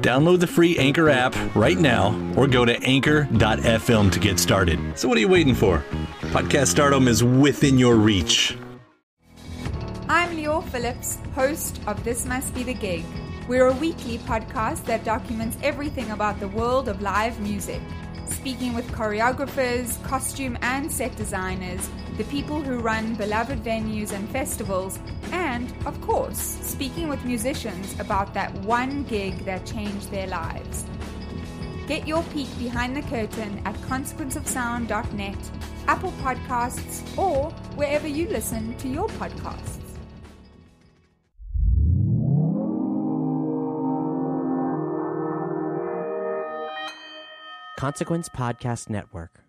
Download the free Anchor app right now or go to anchor.fm to get started. So, what are you waiting for? Podcast stardom is within your reach. I'm Leo Phillips, host of This Must Be the Gig. We're a weekly podcast that documents everything about the world of live music, speaking with choreographers, costume and set designers, the people who run beloved venues and festivals, and, of course, speaking with musicians about that one gig that changed their lives. Get your peek behind the curtain at consequenceofsound.net, Apple Podcasts, or wherever you listen to your podcasts. Consequence Podcast Network.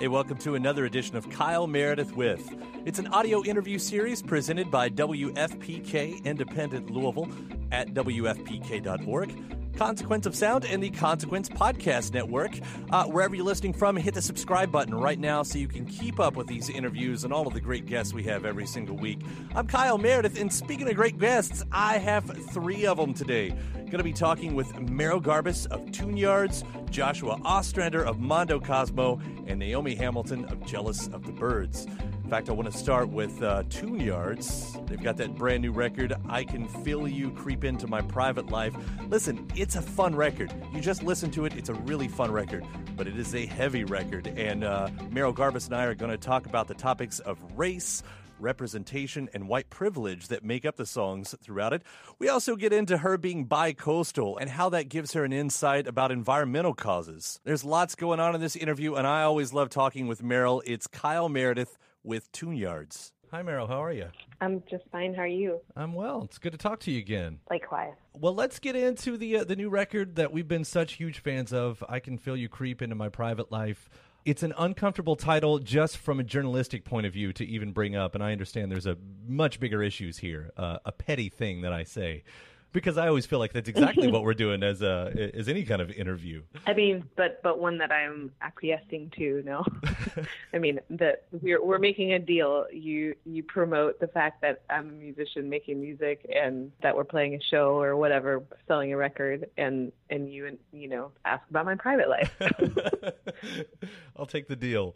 Hey, welcome to another edition of Kyle Meredith with. It's an audio interview series presented by WFPK Independent Louisville at WFPK.org. Consequence of Sound and the Consequence Podcast Network. Uh, wherever you're listening from, hit the subscribe button right now so you can keep up with these interviews and all of the great guests we have every single week. I'm Kyle Meredith, and speaking of great guests, I have three of them today. Going to be talking with Merrill Garbus of Tune Yards, Joshua Ostrander of Mondo Cosmo, and Naomi Hamilton of Jealous of the Birds. In fact, I want to start with uh, Tune Yards. They've got that brand new record, I Can Feel You Creep Into My Private Life. Listen, it's a fun record. You just listen to it, it's a really fun record, but it is a heavy record. And uh, Merrill Garbus and I are going to talk about the topics of race, representation and white privilege that make up the songs throughout it. We also get into her being bi coastal and how that gives her an insight about environmental causes. There's lots going on in this interview, and I always love talking with Merrill. It's Kyle Meredith with Tune Yards. Hi, Merrill. How are you? I'm just fine. How are you? I'm well. It's good to talk to you again. Likewise. Well, let's get into the uh, the new record that we've been such huge fans of. I can feel you creep into my private life. It's an uncomfortable title just from a journalistic point of view to even bring up, and I understand there's a much bigger issues here, uh, a petty thing that I say, because I always feel like that's exactly what we're doing as a as any kind of interview. I mean, but but one that I'm acquiescing to. No, I mean that we're we're making a deal. You you promote the fact that I'm a musician making music and that we're playing a show or whatever, selling a record, and and you you know ask about my private life. I'll take the deal.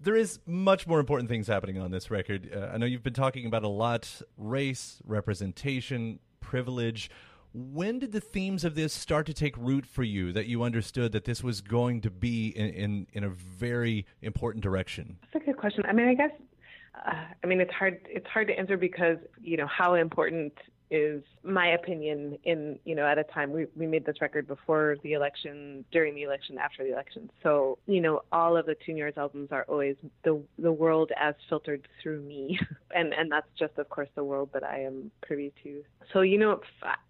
There is much more important things happening on this record. Uh, I know you've been talking about a lot race, representation, privilege. When did the themes of this start to take root for you that you understood that this was going to be in, in, in a very important direction? That's a good question. I mean, I guess, uh, I mean, it's hard, it's hard to answer because, you know, how important is my opinion in, you know, at a time we, we made this record before the election, during the election, after the election. So, you know, all of the Tune Yards albums are always the the world as filtered through me. and and that's just of course the world that I am privy to. So, you know,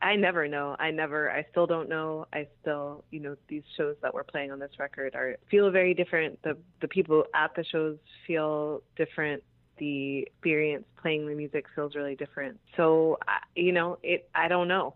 I never know. I never I still don't know. I still, you know, these shows that we're playing on this record are feel very different. The the people at the shows feel different the experience playing the music feels really different. So, you know, it I don't know.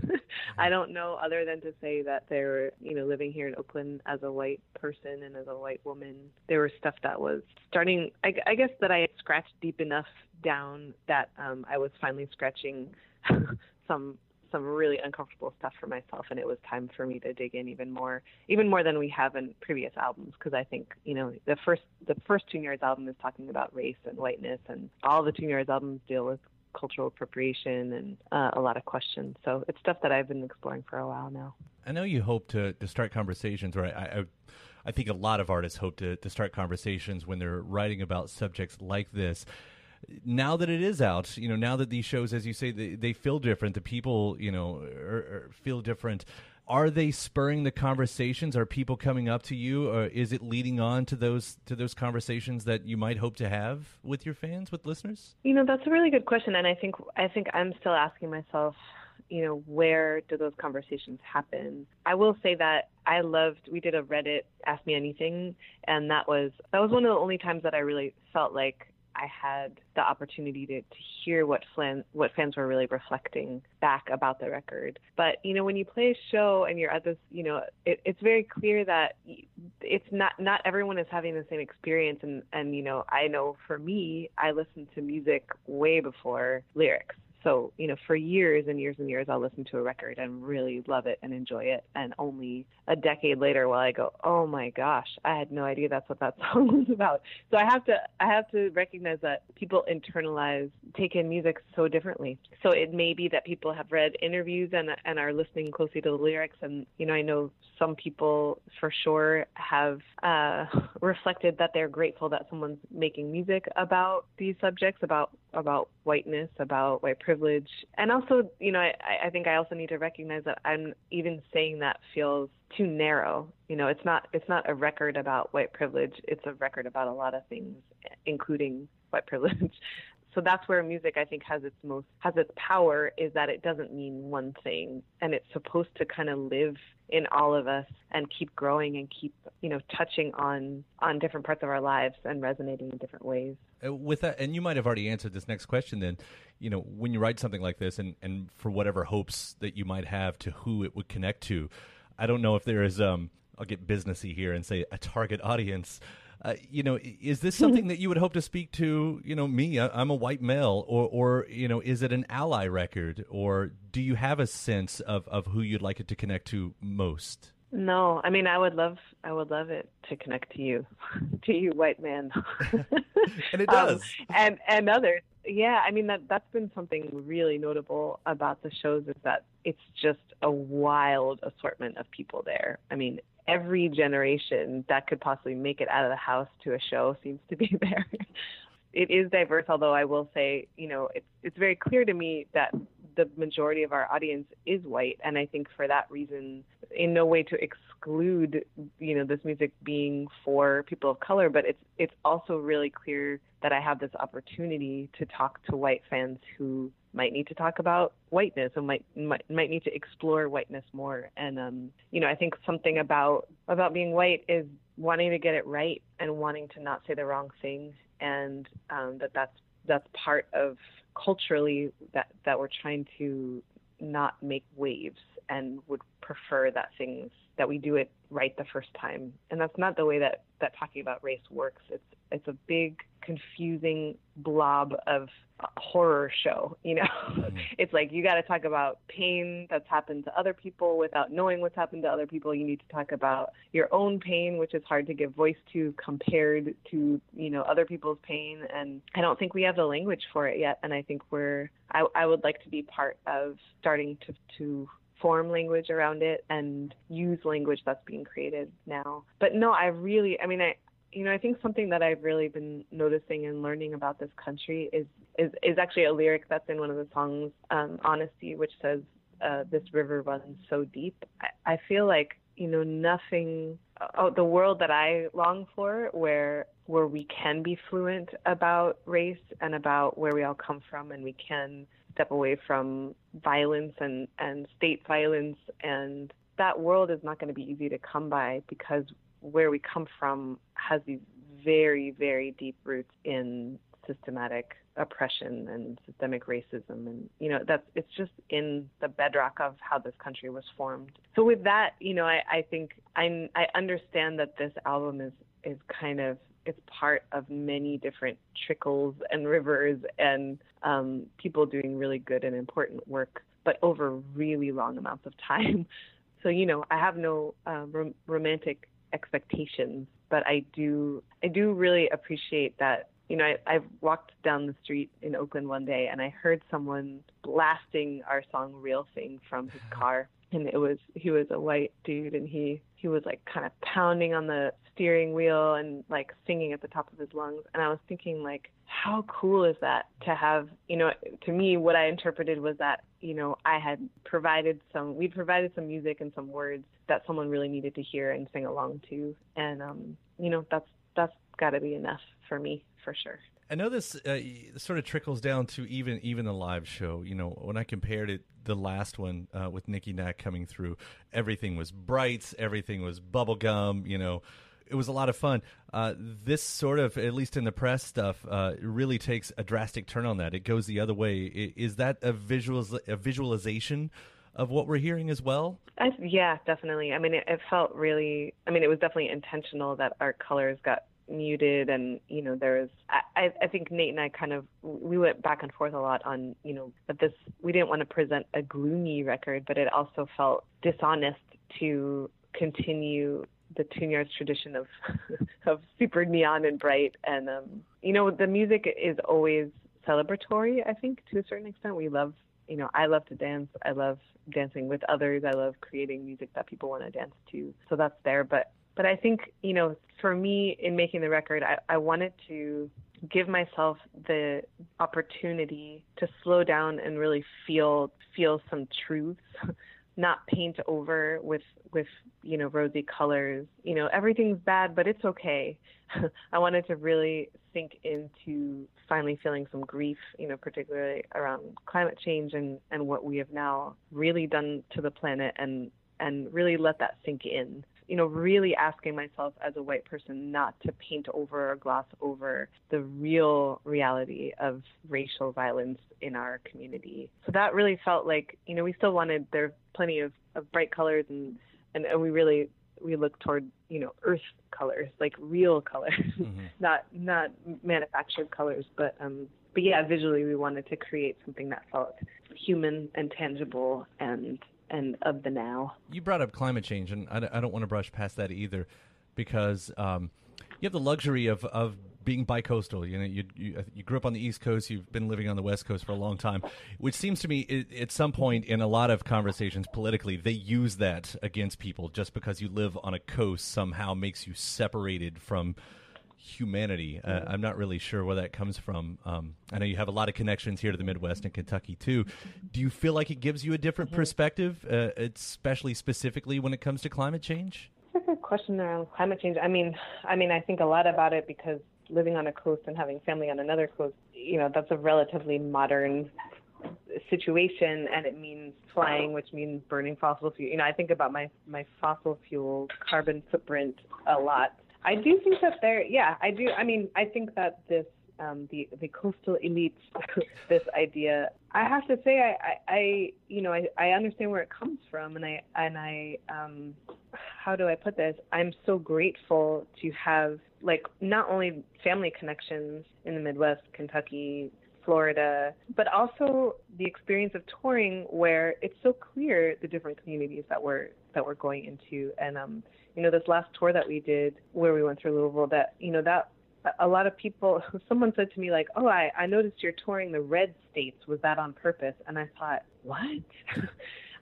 I don't know other than to say that they're, you know, living here in Oakland as a white person and as a white woman, there was stuff that was starting. I, I guess that I had scratched deep enough down that um, I was finally scratching some some really uncomfortable stuff for myself and it was time for me to dig in even more even more than we have in previous albums because i think you know the first the first Tune Yards album is talking about race and whiteness and all the Tune Yards albums deal with cultural appropriation and uh, a lot of questions. So it's stuff that i've been exploring for a while now. I know you hope to, to start conversations right I, I I think a lot of artists hope to, to start conversations when they're writing about subjects like this now that it is out, you know, now that these shows, as you say, they, they feel different, the people, you know, are, are feel different. Are they spurring the conversations? Are people coming up to you, or is it leading on to those to those conversations that you might hope to have with your fans, with listeners? You know, that's a really good question, and I think I think I'm still asking myself you know, where do those conversations happen? I will say that I loved we did a Reddit Ask Me Anything and that was that was one of the only times that I really felt like I had the opportunity to, to hear what flan, what fans were really reflecting back about the record. But you know, when you play a show and you're at this, you know, it, it's very clear that it's not not everyone is having the same experience. And and you know, I know for me, I listen to music way before lyrics. So, you know, for years and years and years, I'll listen to a record and really love it and enjoy it. And only a decade later will I go, oh my gosh, I had no idea that's what that song was about. So I have to, I have to recognize that people internalize, take in music so differently. So it may be that people have read interviews and, and are listening closely to the lyrics. And, you know, I know some people for sure have uh, reflected that they're grateful that someone's making music about these subjects, about about whiteness, about white privilege. And also, you know, I, I think I also need to recognize that I'm even saying that feels too narrow. You know, it's not it's not a record about white privilege. It's a record about a lot of things, including white privilege. So that's where music I think has its most has its power is that it doesn't mean one thing. And it's supposed to kind of live in all of us and keep growing and keep you know touching on on different parts of our lives and resonating in different ways. Uh, with that and you might have already answered this next question then you know when you write something like this and and for whatever hopes that you might have to who it would connect to i don't know if there is um i'll get businessy here and say a target audience uh, you know, is this something that you would hope to speak to? You know, me, I'm a white male, or, or you know, is it an ally record, or do you have a sense of of who you'd like it to connect to most? No, I mean, I would love, I would love it to connect to you, to you, white man. and it does, um, and and others. Yeah, I mean that that's been something really notable about the shows is that it's just a wild assortment of people there. I mean, every generation that could possibly make it out of the house to a show seems to be there. it is diverse, although I will say, you know, it's it's very clear to me that the majority of our audience is white, and I think for that reason, in no way to exclude, you know, this music being for people of color, but it's it's also really clear that I have this opportunity to talk to white fans who might need to talk about whiteness and might might, might need to explore whiteness more. And um, you know, I think something about about being white is wanting to get it right and wanting to not say the wrong thing, and um, that that's that's part of culturally that that we're trying to not make waves and would prefer that things that we do it right the first time. And that's not the way that that talking about race works. It's it's a big confusing blob of horror show you know mm-hmm. it's like you got to talk about pain that's happened to other people without knowing what's happened to other people you need to talk about your own pain which is hard to give voice to compared to you know other people's pain and i don't think we have the language for it yet and i think we're i, I would like to be part of starting to to form language around it and use language that's being created now but no i really i mean i you know, I think something that I've really been noticing and learning about this country is is, is actually a lyric that's in one of the songs, um, Honesty, which says, uh, "This river runs so deep." I, I feel like you know nothing. Oh, the world that I long for, where where we can be fluent about race and about where we all come from, and we can step away from violence and and state violence and that world is not going to be easy to come by because where we come from has these very, very deep roots in systematic oppression and systemic racism. And you know that's it's just in the bedrock of how this country was formed. So with that you know i i think i i understand that this album is is kind of it's part of many different trickles and rivers and um, people doing really good and important work but over really long amounts of time so you know i have no uh, rom- romantic expectations, but I do I do really appreciate that. You know, I, I walked down the street in Oakland one day and I heard someone blasting our song "Real Thing" from his car, and it was he was a white dude and he he was like kind of pounding on the steering wheel and like singing at the top of his lungs. And i was thinking like how cool is that to have you know to me what i interpreted was that you know i had provided some we'd provided some music and some words that someone really needed to hear and sing along to. And um you know that's that's got to be enough for me for sure I know this uh, sort of trickles down to even even the live show. You know, when I compared it the last one uh, with Nikki Nack coming through, everything was bright, everything was bubblegum. You know, it was a lot of fun. Uh, this sort of, at least in the press stuff, uh, really takes a drastic turn on that. It goes the other way. Is that a visual a visualization of what we're hearing as well? I, yeah, definitely. I mean, it, it felt really. I mean, it was definitely intentional that our colors got muted and you know there was I, I think Nate and I kind of we went back and forth a lot on you know that this we didn't want to present a gloomy record but it also felt dishonest to continue the Tune Yards tradition of of super neon and bright. And um you know the music is always celebratory I think to a certain extent. We love you know I love to dance. I love dancing with others. I love creating music that people want to dance to. So that's there. But but I think, you know, for me in making the record, I, I wanted to give myself the opportunity to slow down and really feel feel some truths, not paint over with with you know rosy colors. You know everything's bad, but it's okay. I wanted to really sink into finally feeling some grief, you know, particularly around climate change and and what we have now really done to the planet, and and really let that sink in you know, really asking myself as a white person not to paint over or gloss over the real reality of racial violence in our community. So that really felt like, you know, we still wanted there plenty of, of bright colors and, and, and we really we look toward, you know, earth colors, like real colors, mm-hmm. not not manufactured colors, but um but yeah, visually we wanted to create something that felt human and tangible and and of the now. You brought up climate change, and I, I don't want to brush past that either, because um, you have the luxury of of being bicoastal. You know, you, you, you grew up on the East Coast. You've been living on the West Coast for a long time, which seems to me it, at some point in a lot of conversations politically, they use that against people just because you live on a coast somehow makes you separated from humanity. Uh, I'm not really sure where that comes from. Um, I know you have a lot of connections here to the Midwest and Kentucky too. Do you feel like it gives you a different mm-hmm. perspective, uh, especially specifically when it comes to climate change? That's a good question around climate change. I mean, I mean, I think a lot about it because living on a coast and having family on another coast, you know, that's a relatively modern situation and it means flying which means burning fossil fuel you know i think about my my fossil fuel carbon footprint a lot I do think that there, yeah, I do. I mean, I think that this, um, the the coastal elites, this idea. I have to say, I, I, I, you know, I, I understand where it comes from, and I, and I, um, how do I put this? I'm so grateful to have like not only family connections in the Midwest, Kentucky, Florida, but also the experience of touring where it's so clear the different communities that we're that we're going into and um you know, this last tour that we did where we went through Louisville, that, you know, that a lot of people, someone said to me, like, oh, I, I noticed you're touring the red states. Was that on purpose? And I thought, what?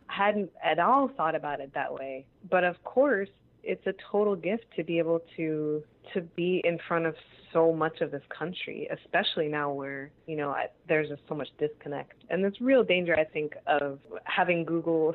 I hadn't at all thought about it that way. But of course, it's a total gift to be able to to be in front of so much of this country, especially now where you know I, there's just so much disconnect, and there's real danger, I think, of having Google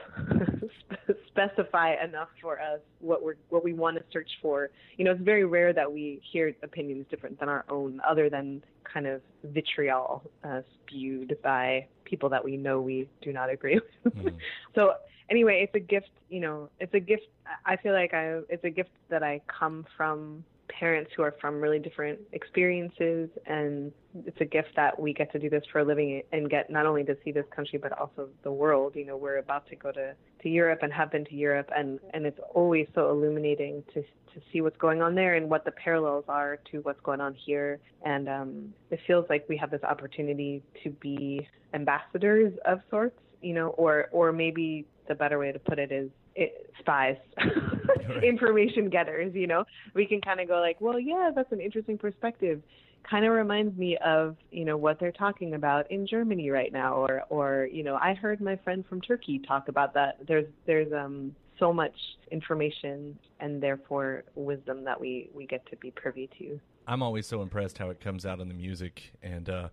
specify enough for us what we're what we want to search for. You know, it's very rare that we hear opinions different than our own, other than kind of vitriol uh, spewed by people that we know we do not agree with. Mm. so anyway, it's a gift. You know, it's a gift. I feel like I it's a gift that I come from parents who are from really different experiences and it's a gift that we get to do this for a living and get not only to see this country but also the world. You know we're about to go to to Europe and have been to Europe and and it's always so illuminating to to see what's going on there and what the parallels are to what's going on here. And um it feels like we have this opportunity to be ambassadors of sorts you know or or maybe the better way to put it is it, spies, information getters. You know, we can kind of go like, well, yeah, that's an interesting perspective. Kind of reminds me of you know what they're talking about in Germany right now, or or you know, I heard my friend from Turkey talk about that. There's there's um so much information and therefore wisdom that we we get to be privy to. I'm always so impressed how it comes out in the music and. uh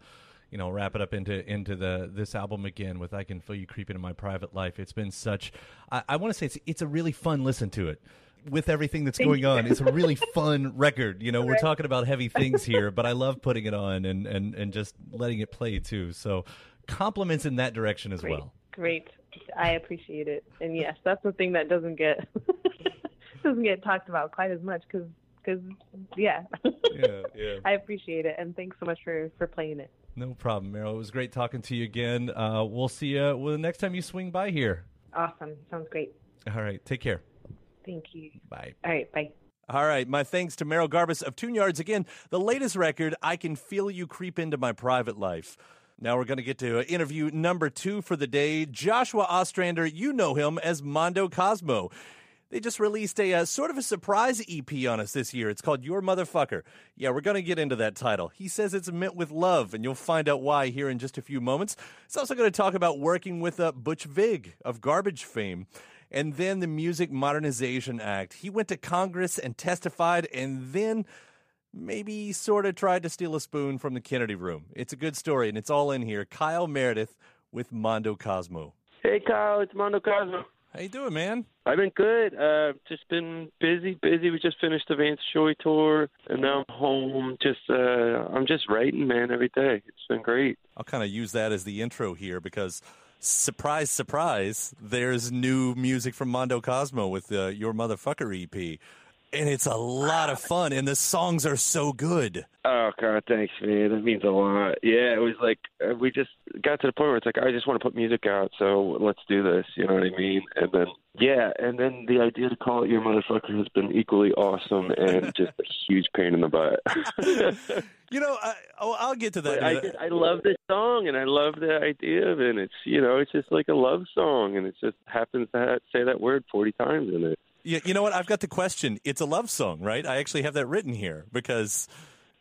you know, wrap it up into into the this album again with "I Can Feel You Creeping in My Private Life." It's been such. I, I want to say it's it's a really fun listen to it with everything that's going on. It's a really fun record. You know, we're talking about heavy things here, but I love putting it on and and and just letting it play too. So compliments in that direction as Great. well. Great. I appreciate it. And yes, that's the thing that doesn't get doesn't get talked about quite as much cuz cuz yeah. yeah, yeah. I appreciate it and thanks so much for for playing it. No problem, Merrill. It was great talking to you again. Uh, we'll see you well, the next time you swing by here. Awesome. Sounds great. All right. Take care. Thank you. Bye. All right. Bye. All right. My thanks to Merrill Garbus of Tune Yards. Again, the latest record, I Can Feel You Creep Into My Private Life. Now we're going to get to interview number two for the day. Joshua Ostrander, you know him as Mondo Cosmo. They just released a uh, sort of a surprise EP on us this year. It's called Your Motherfucker. Yeah, we're going to get into that title. He says it's meant with love, and you'll find out why here in just a few moments. He's also going to talk about working with uh, Butch Vig of Garbage fame. And then the Music Modernization Act. He went to Congress and testified, and then maybe sort of tried to steal a spoon from the Kennedy room. It's a good story, and it's all in here. Kyle Meredith with Mondo Cosmo. Hey, Kyle, it's Mondo Cosmo. How you doing, man? I've been good. Uh, just been busy, busy. We just finished the Vance Joy tour, and now I'm home. Just, uh, I'm just writing, man, every day. It's been great. I'll kind of use that as the intro here because, surprise, surprise, there's new music from Mondo Cosmo with uh, your motherfucker EP and it's a lot of fun, and the songs are so good. Oh God, thanks, man. That means a lot. Yeah, it was like uh, we just got to the point where it's like I just want to put music out, so let's do this. You know what I mean? And then yeah, and then the idea to call it your motherfucker has been equally awesome and just a huge pain in the butt. you know, I, oh, I'll get to that. I, just, I love this song and I love the idea of it. And it's you know, it's just like a love song, and it just happens to have, say that word forty times in it. You, you know what? I've got the question. It's a love song, right? I actually have that written here because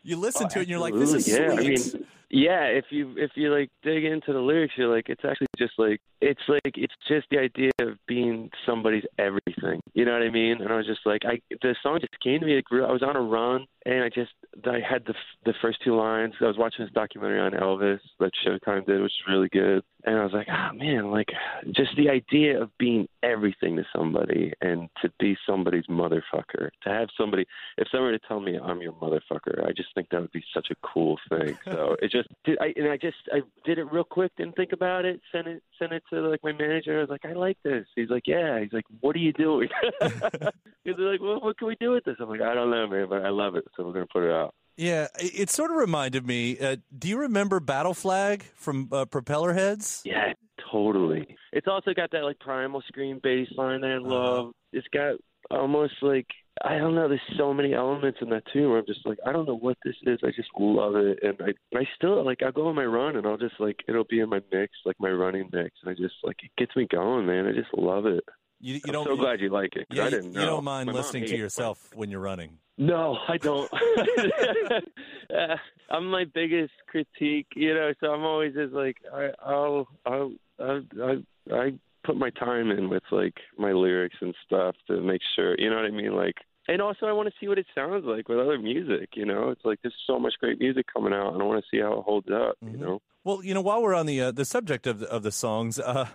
you listen oh, to it and you're like, "This is yeah, sweet." I mean, yeah. If you if you like dig into the lyrics, you're like, it's actually just like it's like it's just the idea of being somebody's everything. You know what I mean? And I was just like, I the song just came to me. It grew. I was on a run, and I just I had the the first two lines. I was watching this documentary on Elvis that Showtime did, which is really good. And I was like, oh man, like just the idea of being everything to somebody and to be somebody's motherfucker. To have somebody, if somebody to tell me I'm your motherfucker, I just think that would be such a cool thing. So it just, did, I and I just I did it real quick, didn't think about it, sent it sent it to like my manager. I was like, I like this. He's like, yeah. He's like, what are you doing? He's like, well, what can we do with this? I'm like, I don't know, man, but I love it, so we're gonna put it out. Yeah, it sort of reminded me. Uh, do you remember Battle Flag from uh, Propellerheads? Yeah, totally. It's also got that like primal scream bass line that I uh-huh. love. Uh-huh. It's got almost like I don't know. There's so many elements in that too. Where I'm just like, I don't know what this is. I just love it, and I I still like I'll go on my run and I'll just like it'll be in my mix, like my running mix, and I just like it gets me going, man. I just love it. You, you I'm don't. so glad you like it. Yeah, I didn't you, you don't mind listening to yourself when you're running. No, I don't. uh, I'm my biggest critique, you know. So I'm always just like, I, I'll, I'll, I, I, I put my time in with like my lyrics and stuff to make sure, you know what I mean? Like, and also I want to see what it sounds like with other music. You know, it's like there's so much great music coming out, and I want to see how it holds up. Mm-hmm. You know. Well, you know, while we're on the uh, the subject of the, of the songs, uh,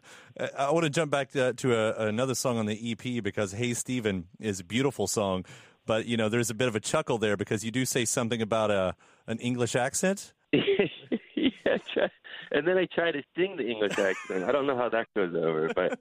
I want to jump back to, to a, another song on the EP because "Hey Stephen" is a beautiful song, but you know, there's a bit of a chuckle there because you do say something about a an English accent. yeah, try, and then I try to sing the English accent. I don't know how that goes over, but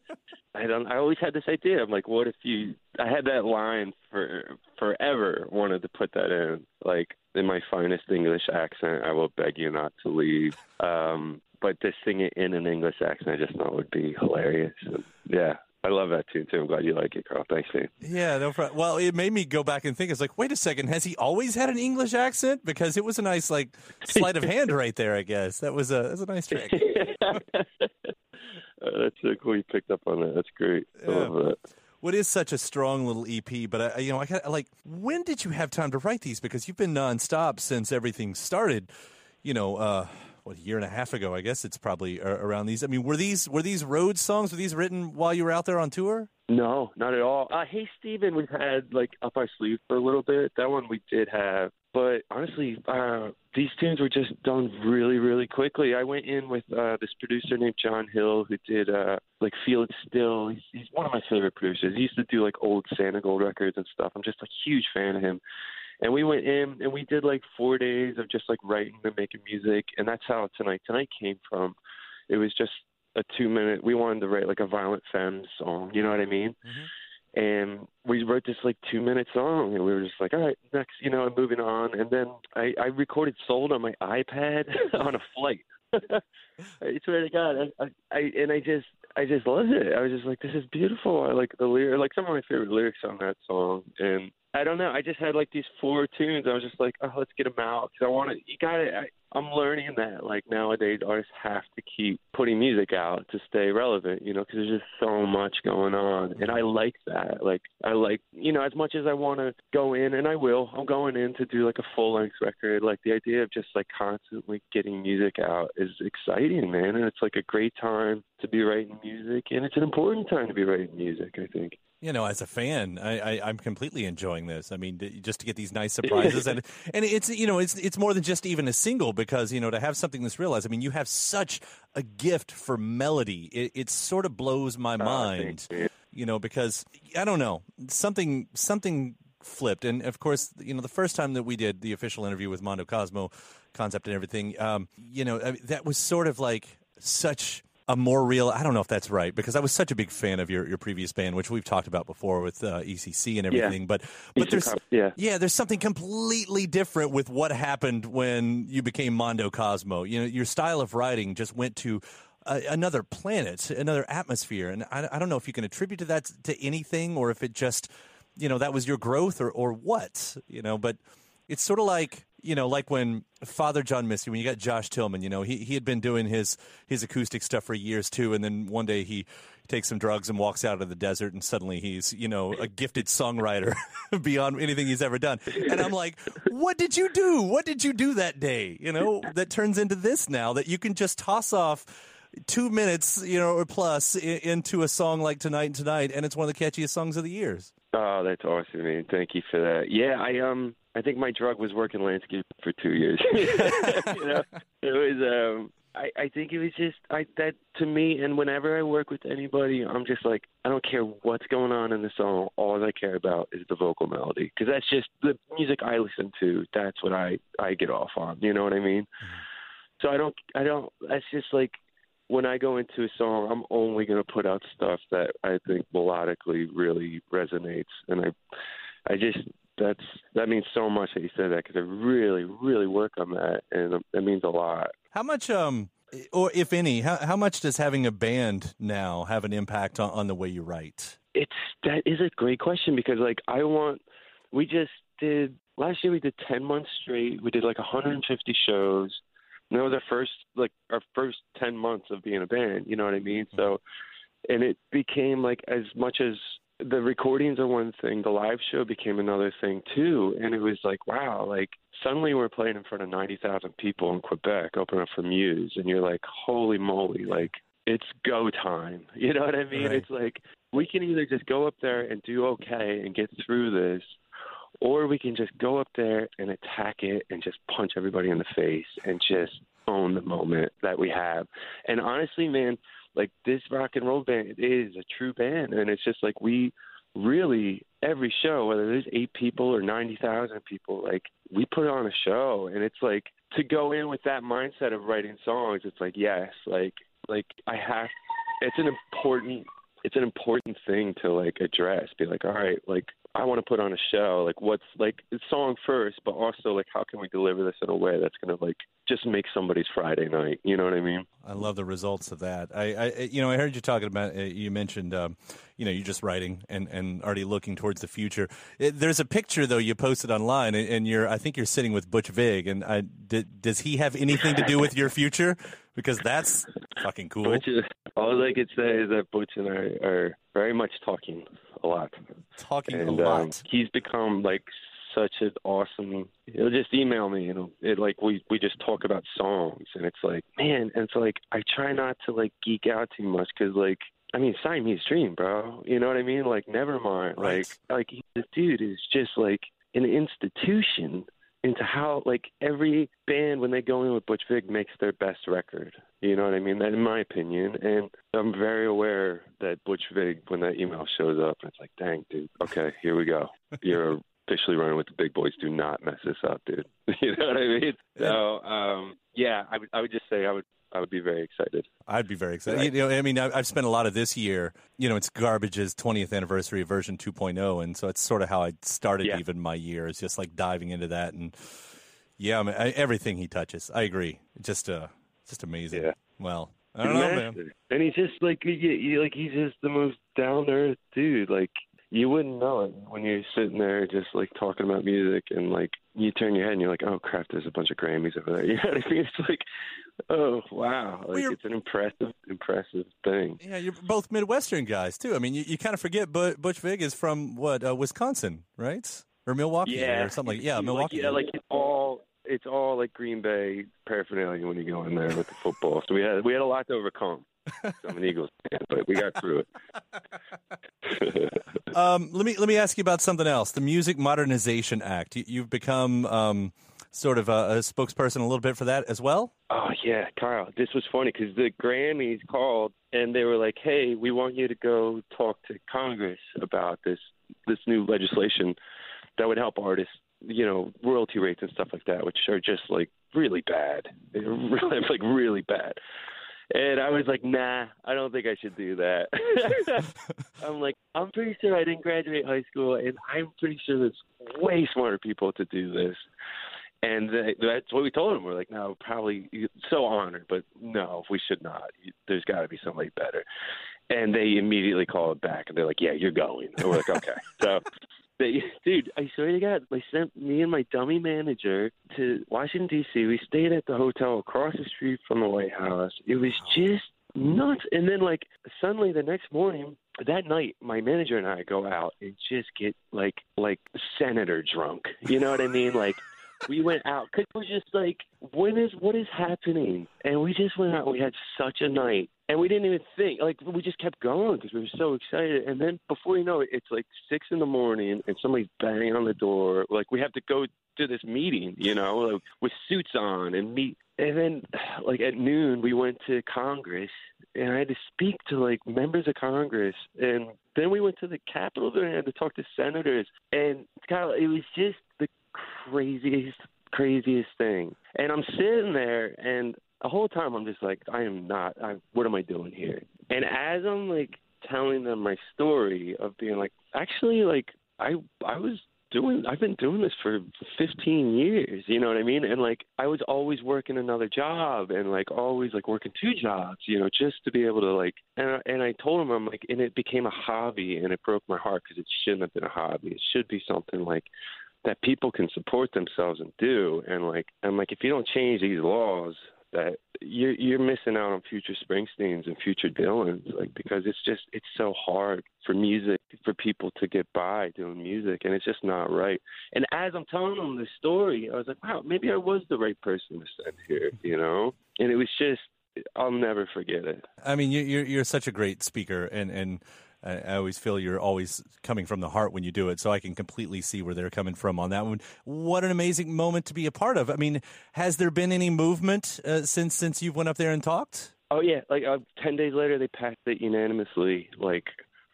I don't. I always had this idea. I'm like, what if you? I had that line for forever. Wanted to put that in, like in my finest English accent. I will beg you not to leave. Um, but to sing it in an English accent, I just thought would be hilarious. And yeah, I love that tune too. I'm glad you like it, Carl. Thanks, man. Yeah, no problem. Well, it made me go back and think. It's like, wait a second, has he always had an English accent? Because it was a nice like sleight of hand right there. I guess that was a that's a nice trick. Uh, that's so cool. You picked up on that. That's great. I Yeah. love that. What is such a strong little EP? But I, you know, I got like, when did you have time to write these? Because you've been nonstop since everything started. You know, uh, what a year and a half ago, I guess it's probably around these. I mean, were these were these road songs? Were these written while you were out there on tour? No, not at all. Uh, hey, Steven, we've had like up our sleeve for a little bit. That one we did have, but honestly, uh, these tunes were just done really, really quickly. I went in with uh, this producer named John Hill who did uh, like Feel It Still. He's, he's one of my favorite producers. He used to do like old Santigold records and stuff. I'm just a huge fan of him. And we went in and we did like four days of just like writing and making music, and that's how tonight tonight came from. It was just a two minute. We wanted to write like a Violent Femmes song. You know what I mean? Mm-hmm. And we wrote this like two minute song, and we were just like, all right, next, you know, moving on. And then I, I recorded "Sold" on my iPad on a flight. I swear to God, I, I, I and I just, I just loved it. I was just like, this is beautiful. I like the lyric, like some of my favorite lyrics on that song, and I don't know. I just had like these four tunes. I was just like, oh, let's get them out because I want to. You got to. I'm learning that like nowadays artists have to keep putting music out to stay relevant. You know, because there's just so much going on, and I like that. Like I like you know as much as I want to go in, and I will. I'm going in to do like a full length record. Like the idea of just like constantly getting music out is exciting, man, and it's like a great time to be writing music, and it's an important time to be writing music. I think. You know, as a fan, I, I, I'm completely enjoying this. I mean, d- just to get these nice surprises, and and it's you know, it's it's more than just even a single because you know to have something that's realized. I mean, you have such a gift for melody. It, it sort of blows my mind, you know, because I don't know something something flipped, and of course, you know, the first time that we did the official interview with Mondo Cosmo, concept and everything, um, you know, I mean, that was sort of like such a more real I don't know if that's right because I was such a big fan of your, your previous band which we've talked about before with uh, ECC and everything but but there's yeah. yeah there's something completely different with what happened when you became Mondo Cosmo you know your style of writing just went to a, another planet another atmosphere and I, I don't know if you can attribute to that to anything or if it just you know that was your growth or or what you know but it's sort of like you know, like when Father John Misty, when you got Josh Tillman, you know, he he had been doing his his acoustic stuff for years too, and then one day he takes some drugs and walks out of the desert, and suddenly he's you know a gifted songwriter beyond anything he's ever done. And I'm like, what did you do? What did you do that day? You know, that turns into this now that you can just toss off two minutes, you know, or plus into a song like Tonight and Tonight, and it's one of the catchiest songs of the years. Oh, that's awesome, man. Thank you for that. Yeah, I um I think my drug was working landscape for two years. you know, it was um I, I think it was just I that to me and whenever I work with anybody I'm just like I don't care what's going on in the song all I care about is the vocal melody because that's just the music I listen to that's what I I get off on you know what I mean so I don't I don't that's just like when I go into a song, I'm only going to put out stuff that I think melodically really resonates, and I, I just that's that means so much that you said that because I really, really work on that, and that means a lot. How much, um, or if any, how, how much does having a band now have an impact on, on the way you write? It's that is a great question because like I want, we just did last year we did ten months straight. We did like 150 shows. That was our first like our first ten months of being a band. You know what I mean? Mm-hmm. So, and it became like as much as the recordings are one thing, the live show became another thing too. And it was like, wow, like suddenly we're playing in front of ninety thousand people in Quebec, opening up for Muse, and you're like, holy moly, like it's go time. You know what I mean? Right. It's like we can either just go up there and do okay and get through this, or we can just go up there and attack it and just punch everybody in the face and just own the moment that we have. And honestly, man, like this rock and roll band is a true band, and it's just like we really every show, whether there's eight people or ninety thousand people, like we put on a show, and it's like to go in with that mindset of writing songs. It's like yes, like like I have. It's an important. It's an important thing to like address. Be like, all right, like I want to put on a show. Like, what's like song first, but also like how can we deliver this in a way that's gonna like just make somebody's Friday night. You know what I mean? I love the results of that. I, I you know, I heard you talking about. Uh, you mentioned, um, you know, you're just writing and, and already looking towards the future. It, there's a picture though you posted online, and, and you're. I think you're sitting with Butch Vig, and I, did, does he have anything to do with your future? Because that's fucking cool. Butch is, all I could say is that Butch and I are very much talking a lot. Talking and, a lot. Um, he's become like such an awesome. He'll just email me, and it like we we just talk about songs, and it's like man, and it's like I try not to like geek out too much because like I mean Siamese Dream, bro. You know what I mean? Like never mind. Right. Like like the dude is just like an institution into how like every band when they go in with Butch Vig makes their best record. You know what I mean? That in my opinion. And I'm very aware that Butch Vig when that email shows up it's like, dang dude, okay, here we go. You're officially running with the big boys. Do not mess this up, dude. you know what I mean? So um yeah, I would I would just say I would I would be very excited. I'd be very excited. Right. You know, I mean, I've spent a lot of this year. You know, it's Garbage's 20th anniversary version 2.0, and so it's sort of how I started Yeah. even my year. Is just like diving into that, and yeah, I mean, I, everything he touches, I agree. Just uh, just amazing. Yeah. Well, I don't know, man. And he's just like you, you, like he's just the most down earth dude. Like you wouldn't know it when you're sitting there just like talking about music and like you turn your head and you're like, oh crap, there's a bunch of Grammys over there. You know what I mean? It's like, oh wow, like We're- it's an impressive, impressive thing. Yeah, you're both Midwestern guys too. I mean, you, you kind of forget, but Butch Vig is from what uh, Wisconsin, right? Or Milwaukee, Yeah, or something like yeah, Like, Milwaukee. yeah, like it's all it's all like Green Bay paraphernalia when you go in there with the football. So we had we had a lot to overcome. I'm an Eagles fan, but we got through it. Um, let me let me ask you about something else. The Music Modernization Act. You, you've become um, sort of a, a spokesperson a little bit for that as well. Oh yeah, Kyle. This was funny because the Grammys called and they were like, "Hey, we want you to go talk to Congress about this this new legislation that would help artists, you know, royalty rates and stuff like that, which are just like really bad, They're really like really bad." And I was like, "Nah, I don't think I should do that." I'm like, I'm pretty sure I didn't graduate high school, and I'm pretty sure there's way smarter people to do this. And that's what we told him. We're like, no, probably so honored, but no, we should not. There's got to be somebody better. And they immediately called back, and they're like, yeah, you're going. And we're like, okay. so, they, dude, I swear to God, they sent me and my dummy manager to Washington D.C. We stayed at the hotel across the street from the White House. It was just nuts. And then, like, suddenly the next morning, that night, my manager and I go out and just get like like senator drunk. You know what I mean? Like we went out because it was just like, when is what is happening? And we just went out. We had such a night, and we didn't even think. Like we just kept going because we were so excited. And then before you know it, it's like six in the morning, and somebody's banging on the door. Like we have to go to this meeting, you know, like, with suits on and meet. And then, like at noon, we went to Congress, and I had to speak to like members of Congress, and then we went to the Capitol and I had to talk to senators. And Kyle, it was just the craziest, craziest thing. And I'm sitting there, and the whole time I'm just like, I am not. I, what am I doing here? And as I'm like telling them my story of being like, actually, like I I was doing I've been doing this for 15 years, you know what I mean? And like I was always working another job and like always like working two jobs, you know, just to be able to like and I- and I told him I'm like and it became a hobby and it broke my heart because it shouldn't have been a hobby. It should be something like that people can support themselves and do and like I'm like if you don't change these laws that you're you're missing out on future Springsteens and future Dylans, like because it's just it's so hard for music for people to get by doing music, and it's just not right. And as I'm telling them the story, I was like, wow, maybe I was the right person to send here, you know. And it was just I'll never forget it. I mean, you're you're such a great speaker, and and I always feel you're always coming from the heart when you do it. So I can completely see where they're coming from on that one. What an amazing moment to be a part of. I mean, has there been any movement uh, since since you went up there and talked? Oh yeah, like uh, ten days later, they passed it unanimously, like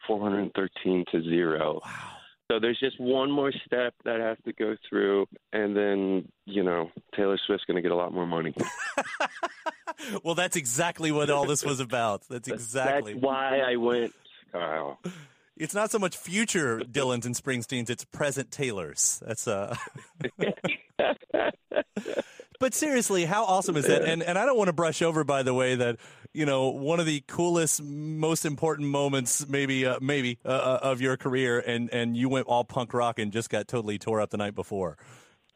413 to zero. Wow. So there's just one more step that has to go through, and then you know Taylor Swift's going to get a lot more money. well, that's exactly what all this was about. That's exactly that's why I went, It's not so much future Dylan's and Springsteen's; it's present Taylor's. That's uh. but seriously, how awesome is that? And and I don't want to brush over, by the way, that you know one of the coolest, most important moments, maybe uh, maybe uh, uh of your career, and and you went all punk rock and just got totally tore up the night before.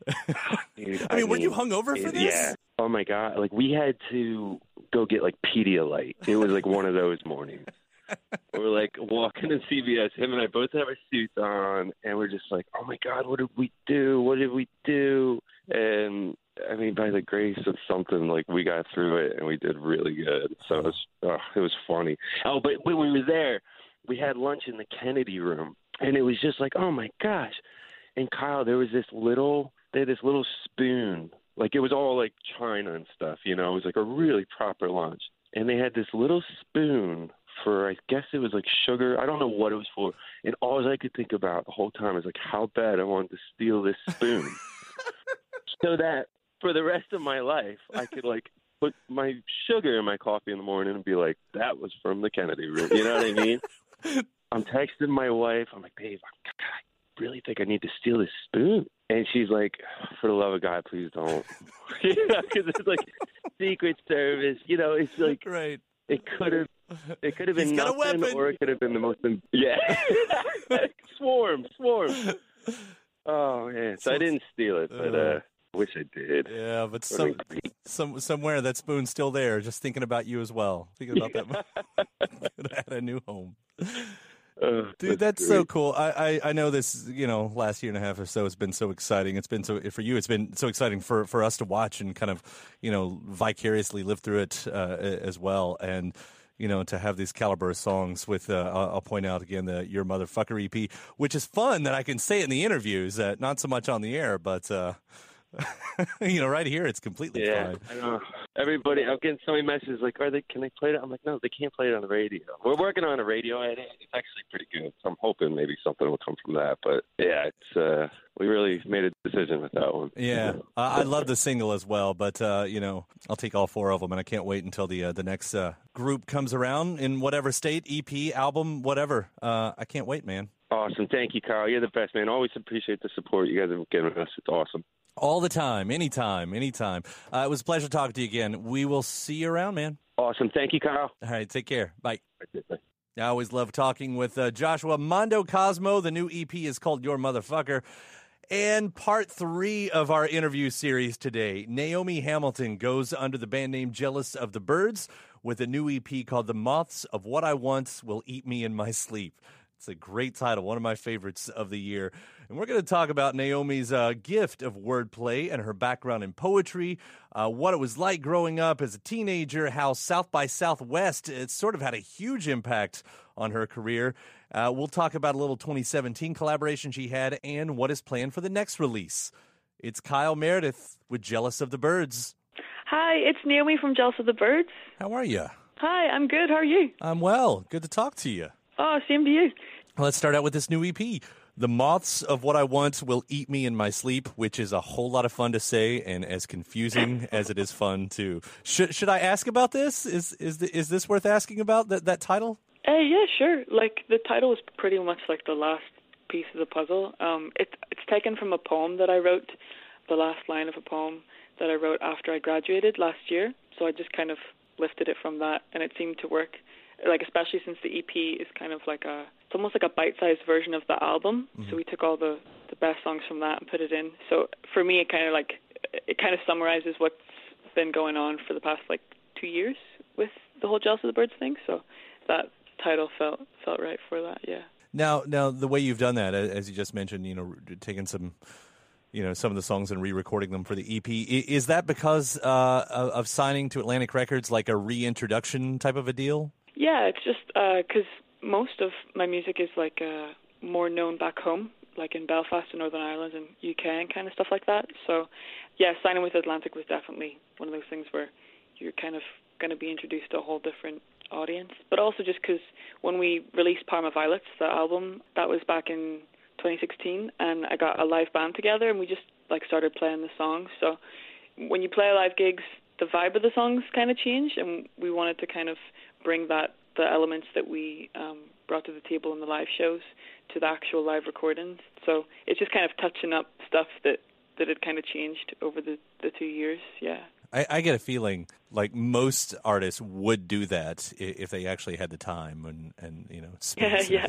Dude, I, mean, were you hungover for this? Yeah. Oh my god! Like we had to go get like Pedialyte. It was like one of those mornings. We're like walking in CVS. Him and I both have our suits on, and we're just like, "Oh my God, what did we do? What did we do?" And I mean, by the grace of something, like we got through it, and we did really good. So it was, oh, it was funny. Oh, but when we were there, we had lunch in the Kennedy room, and it was just like, "Oh my gosh!" And Kyle, there was this little, they had this little spoon, like it was all like china and stuff. You know, it was like a really proper lunch, and they had this little spoon for I guess it was like sugar. I don't know what it was for. And all I could think about the whole time is like how bad I wanted to steal this spoon. so that for the rest of my life I could like put my sugar in my coffee in the morning and be like, That was from the Kennedy room. You know what I mean? I'm texting my wife, I'm like, babe, I really think I need to steal this spoon. And she's like, For the love of God, please don't. you know, because it's like Secret Service, you know, it's like right. It could have it could have been He's got a nothing, weapon. or it could have been the most. Yeah, swarm, swarm. Oh man, so I didn't steal it, but uh, wish I did. Yeah, but some, some somewhere that spoon's still there, just thinking about you as well. Thinking about that. Had a new home. Uh, Dude, that's, so cool. I, I I know this. You know, last year and a half or so has been so exciting. It's been so for you. It's been so exciting for for us to watch and kind of you know vicariously live through it uh, as well. And you know to have these caliber songs with. Uh, I'll, point out again the Your Motherfucker EP, which is fun that I can say in the interviews. Uh, not so much on the air, but. You know, right here, it's completely Yeah, fine. I know. Everybody, I'm getting so many messages like, "Are they? Can they play it?" I'm like, "No, they can't play it on the radio." We're working on a radio edit. It's actually pretty good. So I'm hoping maybe something will come from that. But yeah, it's uh, we really made a decision with that one. Yeah, I I love the single as well, but uh, you know, I'll take all four of them, and I can't wait until the uh, the next uh, group comes around in whatever state, EP, album, whatever. Uh, I can't wait, man. Awesome. Thank you, Kyle. You're the best, man. Always appreciate the support you guys have given us. It's awesome. All the time, anytime, anytime. Uh, it was a pleasure talking to you again. We will see you around, man. Awesome. Thank you, Kyle. All right, take care. Bye. I always love talking with uh, Joshua Mondo Cosmo. The new EP is called Your Motherfucker. And part three of our interview series today, Naomi Hamilton goes under the band name Jealous of the Birds with a new EP called The Moths of What I Want Will Eat Me in My Sleep. It's a great title, one of my favorites of the year. And we're going to talk about Naomi's uh, gift of wordplay and her background in poetry, uh, what it was like growing up as a teenager, how South by Southwest it sort of had a huge impact on her career. Uh, we'll talk about a little 2017 collaboration she had and what is planned for the next release. It's Kyle Meredith with Jealous of the Birds. Hi, it's Naomi from Jealous of the Birds. How are you? Hi, I'm good. How are you? I'm well. Good to talk to you. Oh, same to you. Let's start out with this new EP. The moths of what I want will eat me in my sleep, which is a whole lot of fun to say and as confusing as it is fun to. Should should I ask about this? Is is the, is this worth asking about that that title? Uh, yeah, sure. Like the title is pretty much like the last piece of the puzzle. Um, it, it's taken from a poem that I wrote, the last line of a poem that I wrote after I graduated last year. So I just kind of lifted it from that, and it seemed to work. Like especially since the EP is kind of like a, it's almost like a bite-sized version of the album. So we took all the the best songs from that and put it in. So for me, it kind of like it kind of summarizes what's been going on for the past like two years with the whole Jealous of the Birds thing. So that title felt felt right for that. Yeah. Now now the way you've done that, as you just mentioned, you know, taking some you know some of the songs and re-recording them for the EP. Is that because uh, of signing to Atlantic Records, like a reintroduction type of a deal? Yeah, it's just because uh, most of my music is like uh, more known back home, like in Belfast and Northern Ireland and UK and kind of stuff like that. So, yeah, signing with Atlantic was definitely one of those things where you're kind of going to be introduced to a whole different audience. But also just because when we released Parma Violets, the album, that was back in 2016, and I got a live band together, and we just like started playing the songs. So when you play live gigs, the vibe of the songs kind of change, and we wanted to kind of bring that the elements that we um, brought to the table in the live shows to the actual live recordings. So it's just kind of touching up stuff that that had kind of changed over the the two years. Yeah. I, I, get a feeling like most artists would do that if they actually had the time and and you know space. Yeah,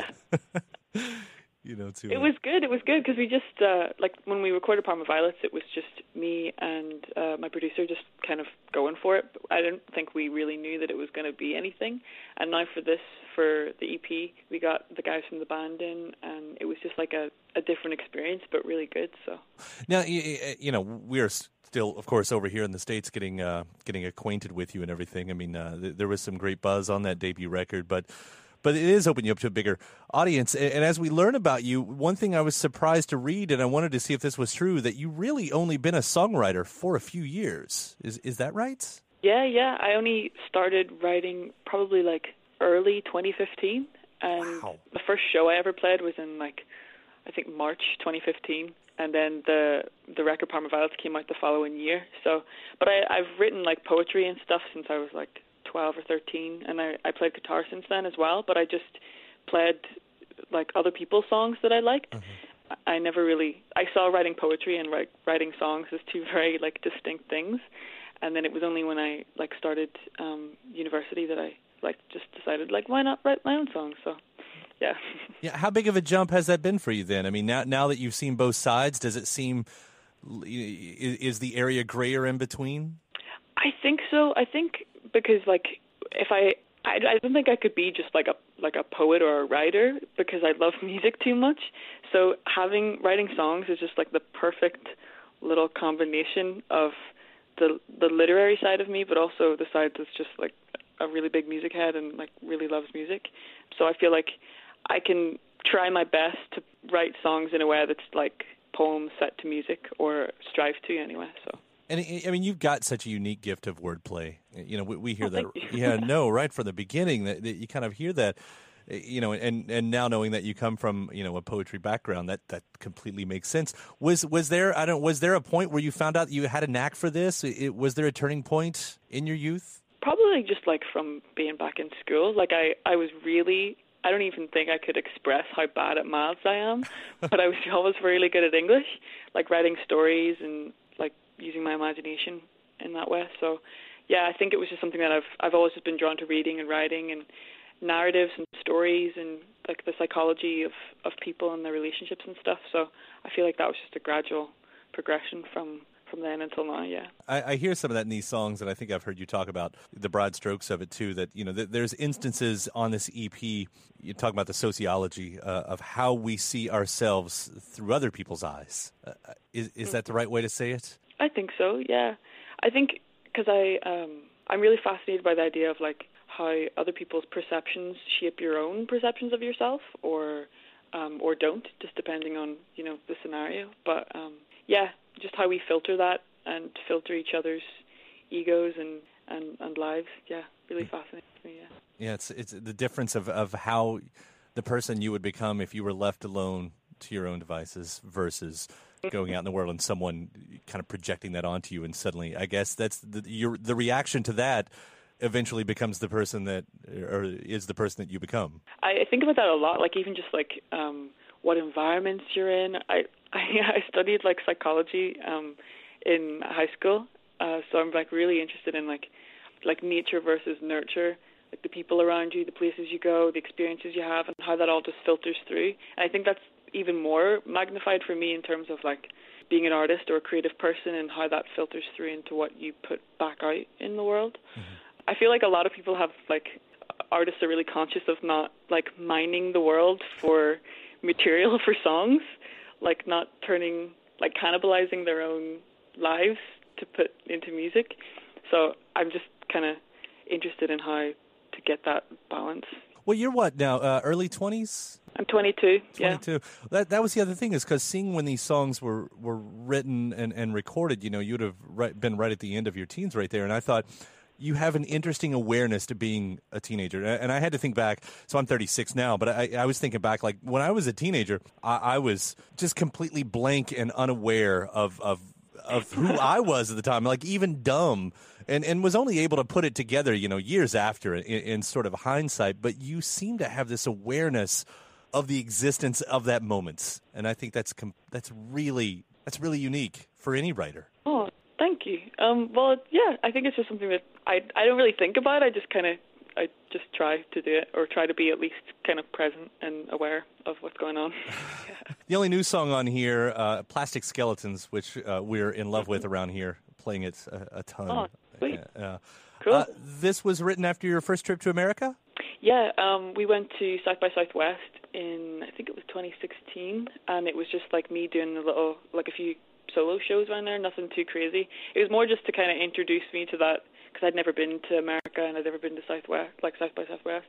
yeah. you know, to it uh, was good. It was good because we just uh, like when we recorded Parma Violets, it was just me and uh, my producer just kind of going for it. I didn't think we really knew that it was going to be anything. And now for this, for the EP, we got the guys from the band in, and it was just like a, a different experience, but really good. So now you know we're still, of course, over here in the states, getting uh, getting acquainted with you and everything. I mean, uh, th- there was some great buzz on that debut record, but but it is opening you up to a bigger audience. And as we learn about you, one thing I was surprised to read, and I wanted to see if this was true, that you really only been a songwriter for a few years. Is is that right? Yeah, yeah. I only started writing probably like early 2015, and wow. the first show I ever played was in like I think March 2015 and then the the record Parma Violets came out the following year. So, but I I've written like poetry and stuff since I was like 12 or 13, and I I played guitar since then as well. But I just played like other people's songs that I liked. Mm-hmm. I never really I saw writing poetry and write, writing songs as two very like distinct things, and then it was only when I like started um university that I like just decided like why not write my own songs. So yeah. Yeah. How big of a jump has that been for you then? I mean, now now that you've seen both sides, does it seem is the area grayer in between? I think so. I think because like if I I, I don't think I could be just like a like a poet or a writer because I love music too much. So having writing songs is just like the perfect little combination of the the literary side of me, but also the side that's just like a really big music head and like really loves music. So I feel like I can try my best to write songs in a way that's like poems set to music or strive to anyway. So. And eh, I mean, you've got such a unique gift of wordplay. Eh, you know, we, we hear oh, that. yeah, no, right from the beginning that, that, you kind of hear that. Eh, you know, and and now knowing that you come from you know a poetry background, that that completely makes sense. Was was there I don't was there a point where you found out you had a knack for this? It, was there a turning point in your youth? Probably just like from being back in school. Like I I was really I don't even think I could express how bad at maths I am, but I was always really good at English, like writing stories and like using my imagination in that way. So, yeah, I think it was just something that I've I've always just been drawn to reading and writing and narratives and stories and like the psychology of of people and their relationships and stuff. So, I feel like that was just a gradual progression from from then until now. Yeah, I, I, hear some of that in these songs, and I think I've heard you talk about the broad strokes of it too. That you know, th- there's instances on this EP. You talk about the sociology uh, of how we see ourselves through other people's eyes. Uh, uh is is that the right way to say it? I think so. Yeah, I think because I um, I'm really fascinated by the idea of like how other people's perceptions shape your own perceptions of yourself, or um, or don't, just depending on you know the scenario. But um, yeah, just how we filter that and filter each other's egos and, and, and lives. Yeah, really mm. fascinating me. Yeah. Yeah, it's it's the difference of, of how the person you would become if you were left alone to your own devices versus going out in the world and someone kind of projecting that onto you and suddenly I guess that's the your the reaction to that eventually becomes the person that or is the person that you become. I think about that a lot like even just like um what environments you're in. I I, I studied like psychology um, in high school, uh, so I'm like really interested in like like nature versus nurture, like the people around you, the places you go, the experiences you have, and how that all just filters through. And I think that's even more magnified for me in terms of like being an artist or a creative person and how that filters through into what you put back out in the world. Mm-hmm. I feel like a lot of people have like artists are really conscious of not like mining the world for material for songs like not turning like cannibalizing their own lives to put into music. So I'm just kind of interested in how to get that balance. Well, you're what now? Uh, early twenties. I'm 22. 22. Yeah. That that was the other thing is because seeing when these songs were were written and, and recorded, you know, you'd have right, been right at the end of your teens, right there. And I thought you have an interesting awareness to being a teenager. And I had to think back. So I'm 36 now, but I, I was thinking back, like when I was a teenager, I, I was just completely blank and unaware of of of who I was at the time, like even dumb, and and was only able to put it together, you know, years after in, in sort of hindsight. But you seem to have this awareness of the existence of that moment, and I think that's com- that's really that's really unique for any writer. Oh, thank you. Um, well, yeah, I think it's just something that I I don't really think about. I just kind of I just try to do it or try to be at least kind of present and aware of what's going on. the only new song on here, uh, Plastic Skeletons, which uh, we're in love with around here, playing it a, a ton. Oh, sweet. Uh, cool. Uh, this was written after your first trip to America? Yeah, um, we went to South by Southwest in, I think it was 2016, and it was just like me doing a little, like a few solo shows around there, nothing too crazy. It was more just to kind of introduce me to that because I'd never been to America and I'd never been to Southwest, like South by Southwest.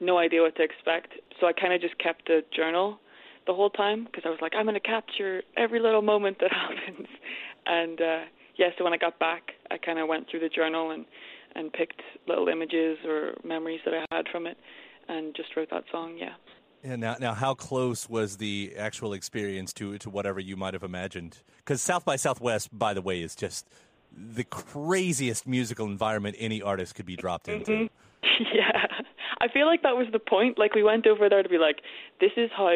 No idea what to expect. So I kind of just kept a journal the whole time because I was like, I'm going to capture every little moment that happens. And uh, yeah, so when I got back, I kind of went through the journal and and picked little images or memories that I had from it, and just wrote that song. Yeah. And now, now, how close was the actual experience to to whatever you might have imagined? Because South by Southwest, by the way, is just the craziest musical environment any artist could be dropped into. Mm-hmm. Yeah, I feel like that was the point. Like we went over there to be like, this is how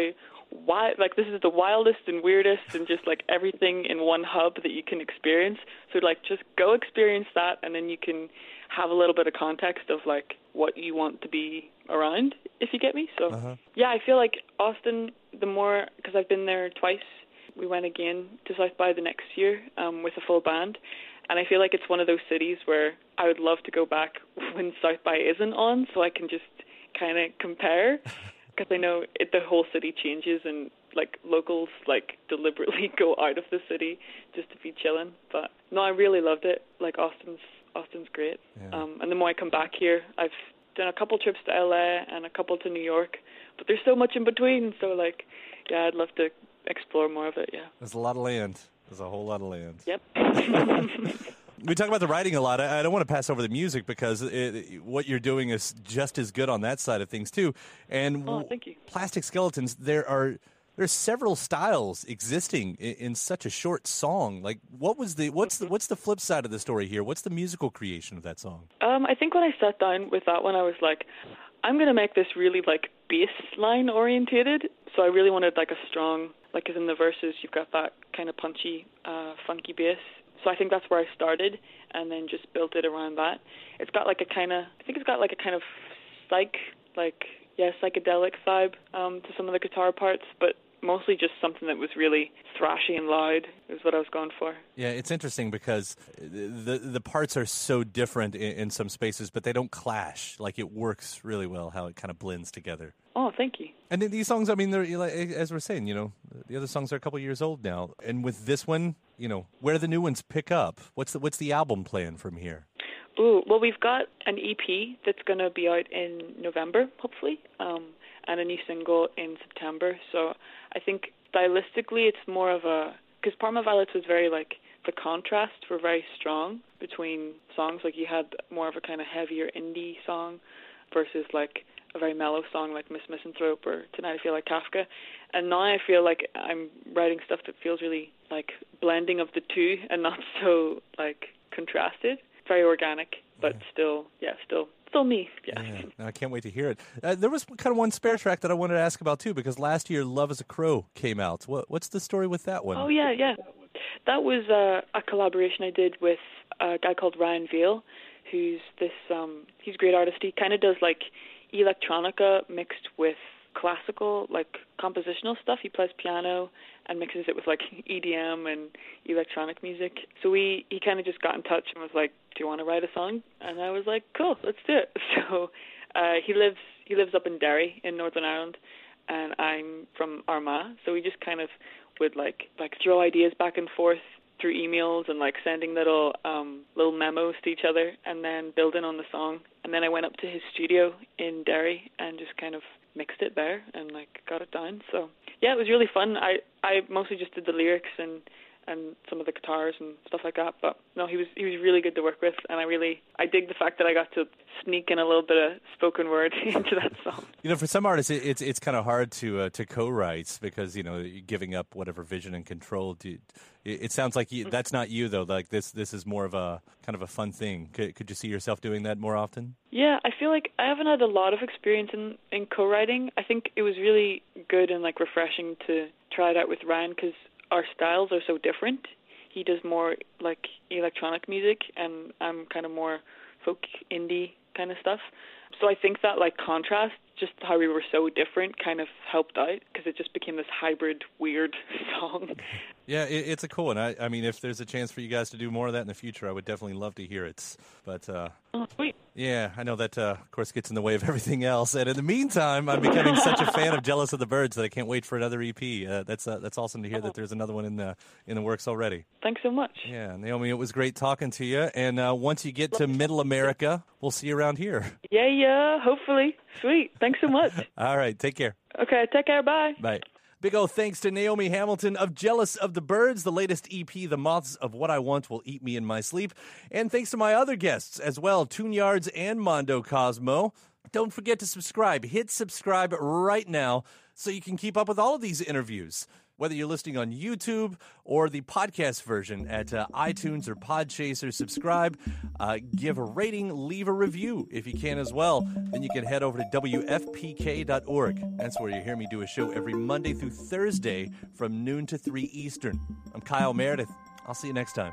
why like this is the wildest and weirdest and just like everything in one hub that you can experience. So like just go experience that and then you can have a little bit of context of like what you want to be around if you get me. So uh-huh. yeah, I feel like Austin the more because I've been there twice. We went again to South by the next year um, with a full band, and I feel like it's one of those cities where I would love to go back when South by isn't on, so I can just kind of compare. Because I know it, the whole city changes, and like locals like deliberately go out of the city just to be chilling. But no, I really loved it. Like Austin's Austin's great. Yeah. Um, and the more I come back here, I've done a couple trips to LA and a couple to New York, but there's so much in between. So like, yeah, I'd love to explore more of it. Yeah. There's a lot of land. There's a whole lot of land. Yep. we talk about the writing a lot. I, I don't want to pass over the music because it, what you're doing is just as good on that side of things too. And oh, thank you. Plastic Skeletons, there are there's several styles existing in, in, such a short song. Like, what was the what's the what's the flip side of the story here? What's the musical creation of that song? Um, I think when I sat down with that one, I was like, I'm gonna make this really like bass line orientated. So I really wanted like a strong, like as in the verses, you've got that kind of punchy, uh, funky bass. So I think that's where I started, and then just built it around that. It's got like a kind of, I think it's got like a kind of psych, like yeah, psychedelic vibe um, to some of the guitar parts, but mostly just something that was really thrashy and loud is what I was going for. Yeah, it's interesting because the the parts are so different in, in, some spaces, but they don't clash. Like it works really well how it kind of blends together. Oh, thank you. And these songs, I mean, they're like as we're saying, you know, the other songs are a couple years old now, and with this one, you know, where the new ones pick up? What's the what's the album plan from here? Ooh, well, we've got an EP that's going to be out in November, hopefully. Um, and a new single in September. So I think stylistically, it's more of a because Parma Violets was very like the contrasts were very strong between songs. Like you had more of a kind of heavier indie song versus like a very mellow song like Miss Misanthrope or Tonight I Feel Like Kafka. And now I feel like I'm writing stuff that feels really like blending of the two and not so like contrasted. Very organic, but yeah. still, yeah, still still me. Yeah. yeah. I can't wait to hear it. Uh, there was kind of one spare track that I wanted to ask about too, because last year "Love Is a Crow" came out. What, what's the story with that one? Oh yeah, yeah. That was uh, a collaboration I did with a guy called Ryan Vail, who's this. Um, he's a great artist. He kind of does like electronica mixed with classical, like compositional stuff. He plays piano and mixes it with like EDM and electronic music. So we he kind of just got in touch and was like, "Do you want to write a song?" And I was like, "Cool, let's do it." So uh, he lives he lives up in Derry in Northern Ireland, and I'm from Armagh, so we just kind of would like like throw ideas back and forth through emails and like sending little um little memos to each other and then building on the song. And then I went up to his studio in Derry and just kind of mixed it there and like got it down. So yeah, it was really fun. I I mostly just did the lyrics and and some of the guitars and stuff like that. But no, he was he was really good to work with, and I really I dig the fact that I got to sneak in a little bit of spoken word into that song. You know, for some artists, it, it's it's kind of hard to uh, to co-write because you know you're giving up whatever vision and control. To, it, it sounds like you, that's not you though. Like this this is more of a kind of a fun thing. Could, could you see yourself doing that more often? Yeah, I feel like I haven't had a lot of experience in in co-writing. I think it was really good and like refreshing to try it out with Ryan because our styles are so different. He does more like electronic music, and I'm kind of more folk indie kind of stuff. So I think that like contrast, just how we were so different, kind of helped out because it just became this hybrid, weird song. Yeah, it, it's a cool one. I, I mean, if there's a chance for you guys to do more of that in the future, I would definitely love to hear it. But uh, oh, sweet. Yeah, I know that, uh, of course, gets in the way of everything else. And in the meantime, I'm becoming such a fan of "Jealous of the Birds" that I can't wait for another EP. Uh, that's uh, that's awesome to hear that there's another one in the in the works already. Thanks so much. Yeah, Naomi, it was great talking to you. And uh, once you get to Middle America, we'll see you around here. Yeah, yeah, hopefully. Sweet. Thanks so much. All right, take care. Okay, take care. Bye. Bye. Big O thanks to Naomi Hamilton of Jealous of the Birds, the latest EP, The Moths of What I Want Will Eat Me in My Sleep. And thanks to my other guests as well, Tune Yards and Mondo Cosmo. Don't forget to subscribe. Hit subscribe right now so you can keep up with all of these interviews. Whether you're listening on YouTube or the podcast version at uh, iTunes or Podchaser, subscribe, uh, give a rating, leave a review if you can as well. Then you can head over to WFPK.org. That's where you hear me do a show every Monday through Thursday from noon to 3 Eastern. I'm Kyle Meredith. I'll see you next time.